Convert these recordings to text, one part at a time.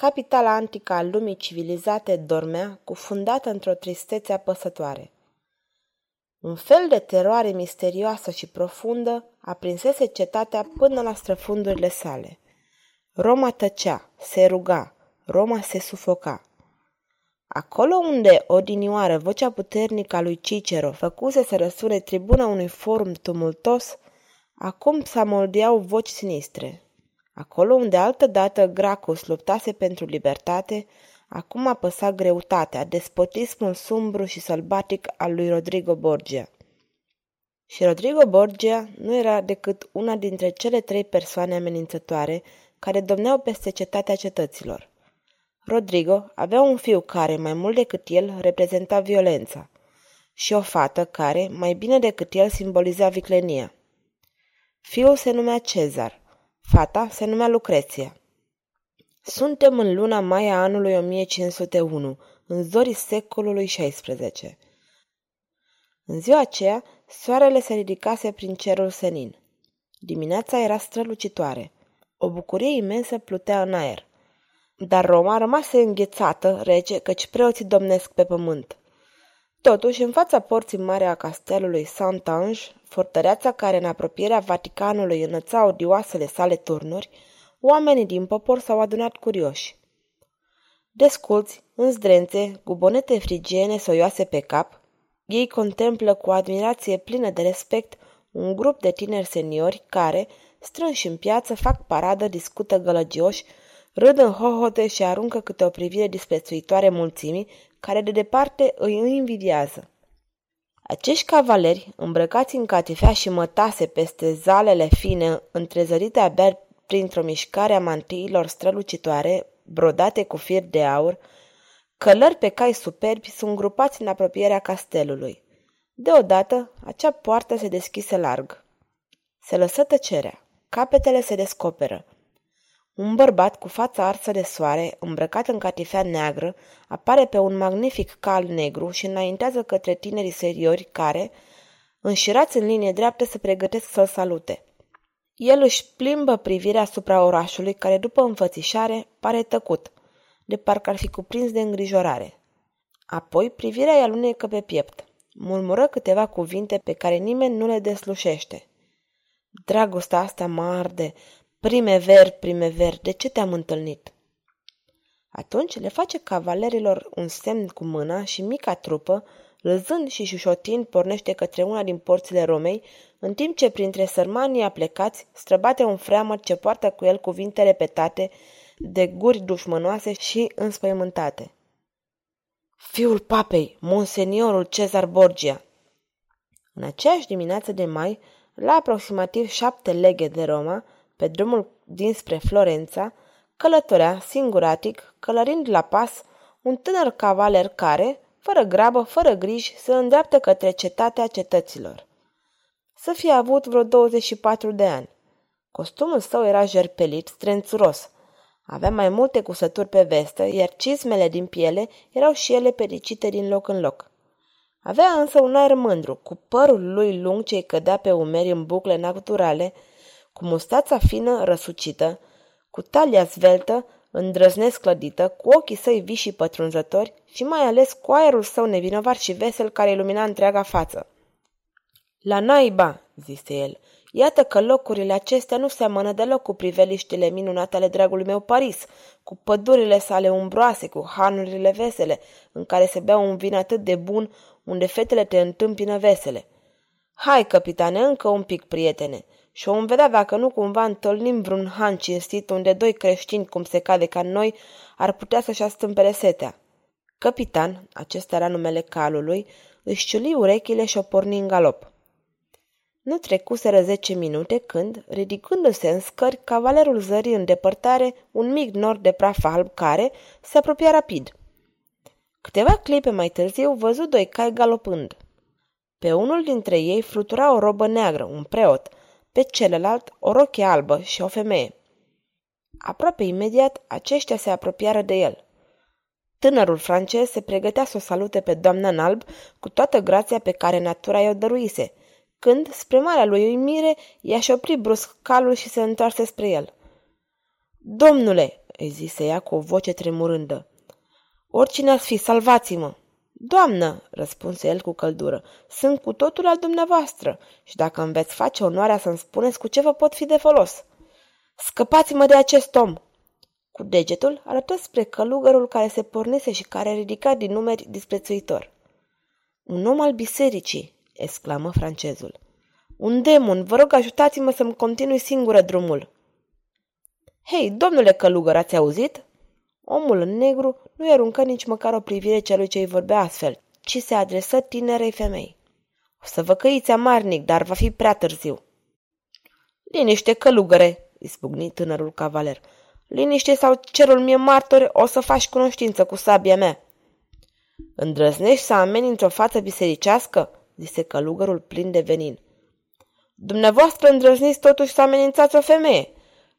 Capitala antică a lumii civilizate dormea, cufundată într-o tristețe apăsătoare. Un fel de teroare misterioasă și profundă aprinsese cetatea până la străfundurile sale. Roma tăcea, se ruga, Roma se sufoca. Acolo unde odinioară vocea puternică a lui Cicero făcuse să răsune tribuna unui forum tumultos, acum s-amoldeau voci sinistre. Acolo unde altădată Gracchus luptase pentru libertate, acum apăsa greutatea, despotismul sumbru și sălbatic al lui Rodrigo Borgia. Și Rodrigo Borgia nu era decât una dintre cele trei persoane amenințătoare care domneau peste cetatea cetăților. Rodrigo avea un fiu care, mai mult decât el, reprezenta violența și o fată care, mai bine decât el, simboliza viclenia. Fiul se numea Cezar, Fata se numea Lucreția. Suntem în luna mai a anului 1501, în zorii secolului XVI. În ziua aceea, soarele se ridicase prin cerul senin. Dimineața era strălucitoare. O bucurie imensă plutea în aer. Dar Roma rămase înghețată, rece, căci preoții domnesc pe pământ. Totuși, în fața porții mare a castelului Saint-Ange, fortăreața care în apropierea Vaticanului înăța odioasele sale turnuri, oamenii din popor s-au adunat curioși. Desculți, în zdrențe, cu bonete frigiene soioase pe cap, ei contemplă cu admirație plină de respect un grup de tineri seniori care, strânși în piață, fac paradă, discută gălăgioși, râd în hohote și aruncă câte o privire disprețuitoare mulțimii care de departe îi invidiază. Acești cavaleri, îmbrăcați în catifea și mătase peste zalele fine, întrezărite abia printr-o mișcare a mantiilor strălucitoare, brodate cu fir de aur, călări pe cai superbi sunt grupați în apropierea castelului. Deodată, acea poartă se deschise larg. Se lăsă tăcerea. Capetele se descoperă. Un bărbat cu fața arsă de soare, îmbrăcat în catifea neagră, apare pe un magnific cal negru și înaintează către tinerii seriori care, înșirați în linie dreaptă, se pregătesc să-l salute. El își plimbă privirea asupra orașului, care după înfățișare pare tăcut, de parcă ar fi cuprins de îngrijorare. Apoi privirea îi alunecă pe piept. Murmură câteva cuvinte pe care nimeni nu le deslușește. Dragostea asta mă arde, Primever, primever, de ce te-am întâlnit? Atunci le face cavalerilor un semn cu mâna și mica trupă, lăzând și șușotind, pornește către una din porțile Romei, în timp ce printre sărmanii aplecați străbate un freamăr ce poartă cu el cuvinte repetate de guri dușmănoase și înspăimântate. Fiul papei, monseniorul Cezar Borgia. În aceeași dimineață de mai, la aproximativ șapte leghe de Roma, pe drumul dinspre Florența, călătorea singuratic, călărind la pas, un tânăr cavaler care, fără grabă, fără griji, se îndreaptă către cetatea cetăților. Să fie avut vreo 24 de ani. Costumul său era jerpelit, strențuros. Avea mai multe cusături pe vestă, iar cizmele din piele erau și ele pericite din loc în loc. Avea însă un aer mândru, cu părul lui lung ce-i cădea pe umeri în bucle naturale, cu mustața fină răsucită, cu talia zveltă, îndrăznesc clădită, cu ochii săi vii și pătrunzători și mai ales cu aerul său nevinovat și vesel care ilumina întreaga față. La naiba, zise el, iată că locurile acestea nu seamănă deloc cu priveliștile minunate ale dragului meu Paris, cu pădurile sale umbroase, cu hanurile vesele, în care se bea un vin atât de bun, unde fetele te întâmpină vesele. Hai, capitane, încă un pic, prietene, și vom vedea dacă nu cumva întâlnim vreun han cinstit unde doi creștini, cum se cade ca noi, ar putea să-și astâmpere setea. Capitan, acesta era numele calului, își ciuli urechile și o porni în galop. Nu trecuseră zece minute când, ridicându-se în scări, cavalerul zări în depărtare un mic nor de praf alb care se apropia rapid. Câteva clipe mai târziu văzu doi cai galopând. Pe unul dintre ei flutura o robă neagră, un preot, pe celălalt o rochie albă și o femeie. Aproape imediat, aceștia se apropiară de el. Tânărul francez se pregătea să o salute pe doamna în alb cu toată grația pe care natura i-o dăruise, când, spre marea lui uimire, și-a opri brusc calul și se întoarse spre el. Domnule, îi zise ea cu o voce tremurândă, oricine ați fi, salvați-mă! Doamnă, răspunse el cu căldură, sunt cu totul al dumneavoastră și dacă îmi veți face onoarea să-mi spuneți cu ce vă pot fi de folos. Scăpați-mă de acest om! Cu degetul arătă spre călugărul care se pornise și care ridica din numeri disprețuitor. Un om al bisericii, exclamă francezul. Un demon, vă rog ajutați-mă să-mi continui singură drumul. Hei, domnule călugăr, ați auzit? Omul în negru nu-i aruncă nici măcar o privire celui ce îi vorbea astfel, ci se adresă tinerei femei. O să vă căiți amarnic, dar va fi prea târziu. Liniște, călugăre, spugni tânărul cavaler. Liniște sau cerul mie martori, o să faci cunoștință cu sabia mea. Îndrăznești să ameninți o față bisericească? zise călugărul plin de venin. Dumneavoastră îndrăzniți totuși să amenințați o femeie.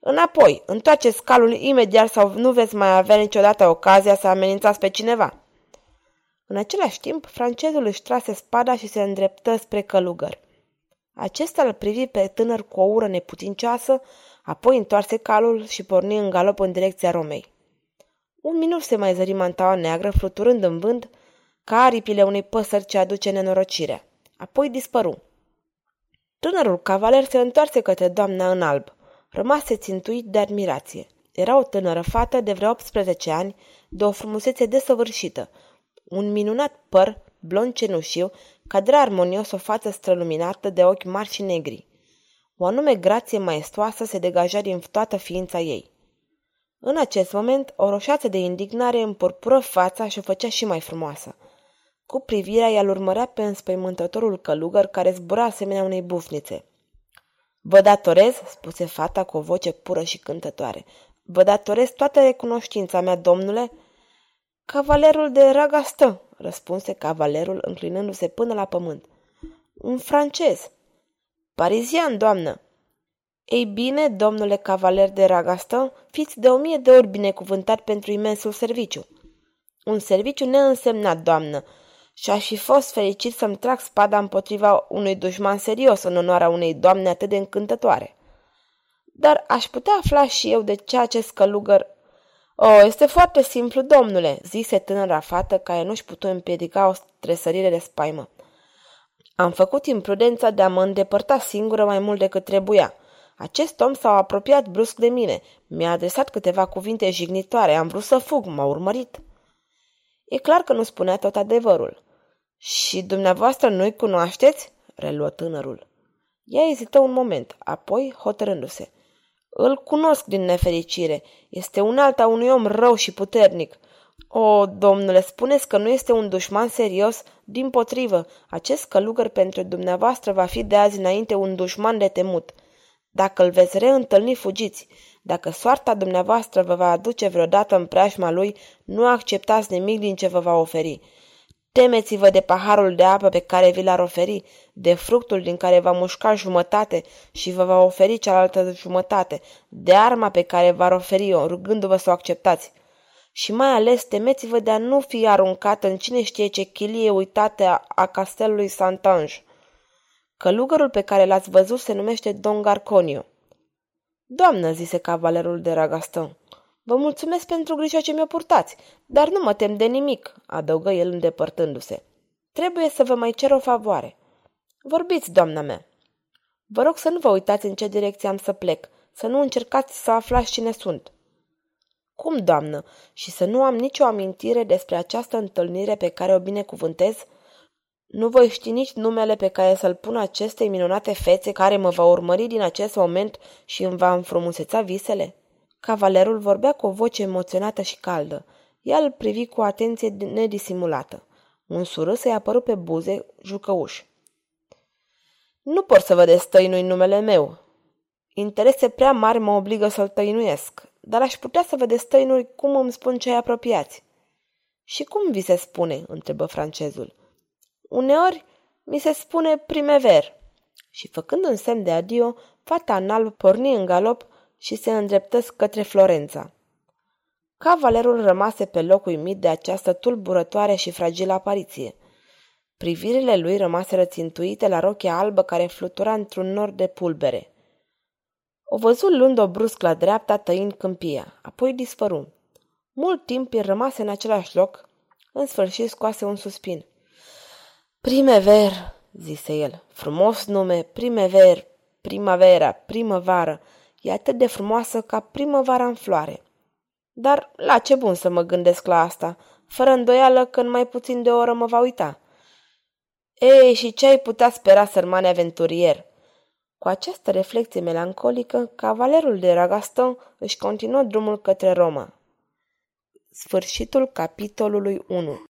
Înapoi, întoarceți calul imediat sau nu veți mai avea niciodată ocazia să amenințați pe cineva. În același timp, francezul își trase spada și se îndreptă spre călugăr. Acesta îl privi pe tânăr cu o ură neputincioasă, apoi întoarse calul și porni în galop în direcția Romei. Un minut se mai zări mantaua neagră, fluturând în vânt, ca aripile unei păsări ce aduce nenorocirea. Apoi dispăru. Tânărul cavaler se întoarse către doamna în alb. Rămase țintuit de admirație. Era o tânără fată de vreo 18 ani, de o frumusețe desăvârșită. Un minunat păr, blond cenușiu, cadra armonios o față străluminată de ochi mari și negri. O anume grație maestoasă se degaja din toată ființa ei. În acest moment, o roșață de indignare împurpură fața și o făcea și mai frumoasă. Cu privirea ea urmărea pe înspăimântătorul călugăr care zbura asemenea unei bufnițe. Vă datorez, spuse fata cu o voce pură și cântătoare, vă datorez toată recunoștința mea, domnule. Cavalerul de ragastă, răspunse cavalerul înclinându-se până la pământ. Un francez. Parizian, doamnă. Ei bine, domnule cavaler de ragastă, fiți de o mie de ori binecuvântat pentru imensul serviciu. Un serviciu neînsemnat, doamnă, și aș fi fost fericit să-mi trag spada împotriva unui dușman serios în onoarea unei doamne atât de încântătoare. Dar aș putea afla și eu de ce acest călugăr... O, oh, este foarte simplu, domnule, zise tânăra fată care nu-și putu împiedica o tresărire de spaimă. Am făcut imprudența de a mă îndepărta singură mai mult decât trebuia. Acest om s-a apropiat brusc de mine, mi-a adresat câteva cuvinte jignitoare, am vrut să fug, m-a urmărit. E clar că nu spunea tot adevărul. Și dumneavoastră nu-i cunoașteți? reluă tânărul. Ea ezită un moment, apoi hotărându-se. Îl cunosc din nefericire. Este un alt a unui om rău și puternic. O, domnule, spuneți că nu este un dușman serios? Din potrivă, acest călugăr pentru dumneavoastră va fi de azi înainte un dușman de temut. Dacă îl veți reîntâlni, fugiți. Dacă soarta dumneavoastră vă va aduce vreodată în preajma lui, nu acceptați nimic din ce vă va oferi. Temeți-vă de paharul de apă pe care vi l-ar oferi, de fructul din care va mușca jumătate și vă va oferi cealaltă jumătate, de arma pe care v-ar oferi-o, rugându-vă să o acceptați. Și mai ales temeți-vă de a nu fi aruncat în cine știe ce chilie uitate a, a castelului Santange. Călugărul pe care l-ați văzut se numește Don Garconio. Doamnă, zise cavalerul de Ragaston, vă mulțumesc pentru grija ce mi-o purtați, dar nu mă tem de nimic, adăugă el îndepărtându-se. Trebuie să vă mai cer o favoare. Vorbiți, doamna mea. Vă rog să nu vă uitați în ce direcție am să plec, să nu încercați să aflați cine sunt. Cum, doamnă, și să nu am nicio amintire despre această întâlnire pe care o binecuvântez? Nu voi ști nici numele pe care să-l pun acestei minunate fețe care mă va urmări din acest moment și îmi va înfrumuseța visele? Cavalerul vorbea cu o voce emoționată și caldă. Ea îl privi cu atenție nedisimulată. Un surâs îi apărut pe buze, jucăuș. Nu por să vă destăinui numele meu. Interese prea mari mă obligă să-l tăinuiesc, dar aș putea să vă destăinui cum îmi spun cei apropiați. Și cum vi se spune? întrebă francezul. Uneori mi se spune primever. Și făcând un semn de adio, fata în alb porni în galop și se îndreptă către Florența. Cavalerul rămase pe loc uimit de această tulburătoare și fragilă apariție. Privirile lui rămaseră țintuite la rochia albă care flutura într-un nor de pulbere. O văzut luând-o brusc la dreapta, tăind câmpia, apoi dispăru. Mult timp el rămase în același loc, în sfârșit scoase un suspin. Primever, zise el, frumos nume, primever, primavera, primăvară, e atât de frumoasă ca primăvara în floare. Dar la ce bun să mă gândesc la asta, fără îndoială că în mai puțin de o oră mă va uita. Ei, și ce ai putea spera, sărmane aventurier? Cu această reflecție melancolică, cavalerul de Ragaston își continuă drumul către Roma. Sfârșitul capitolului 1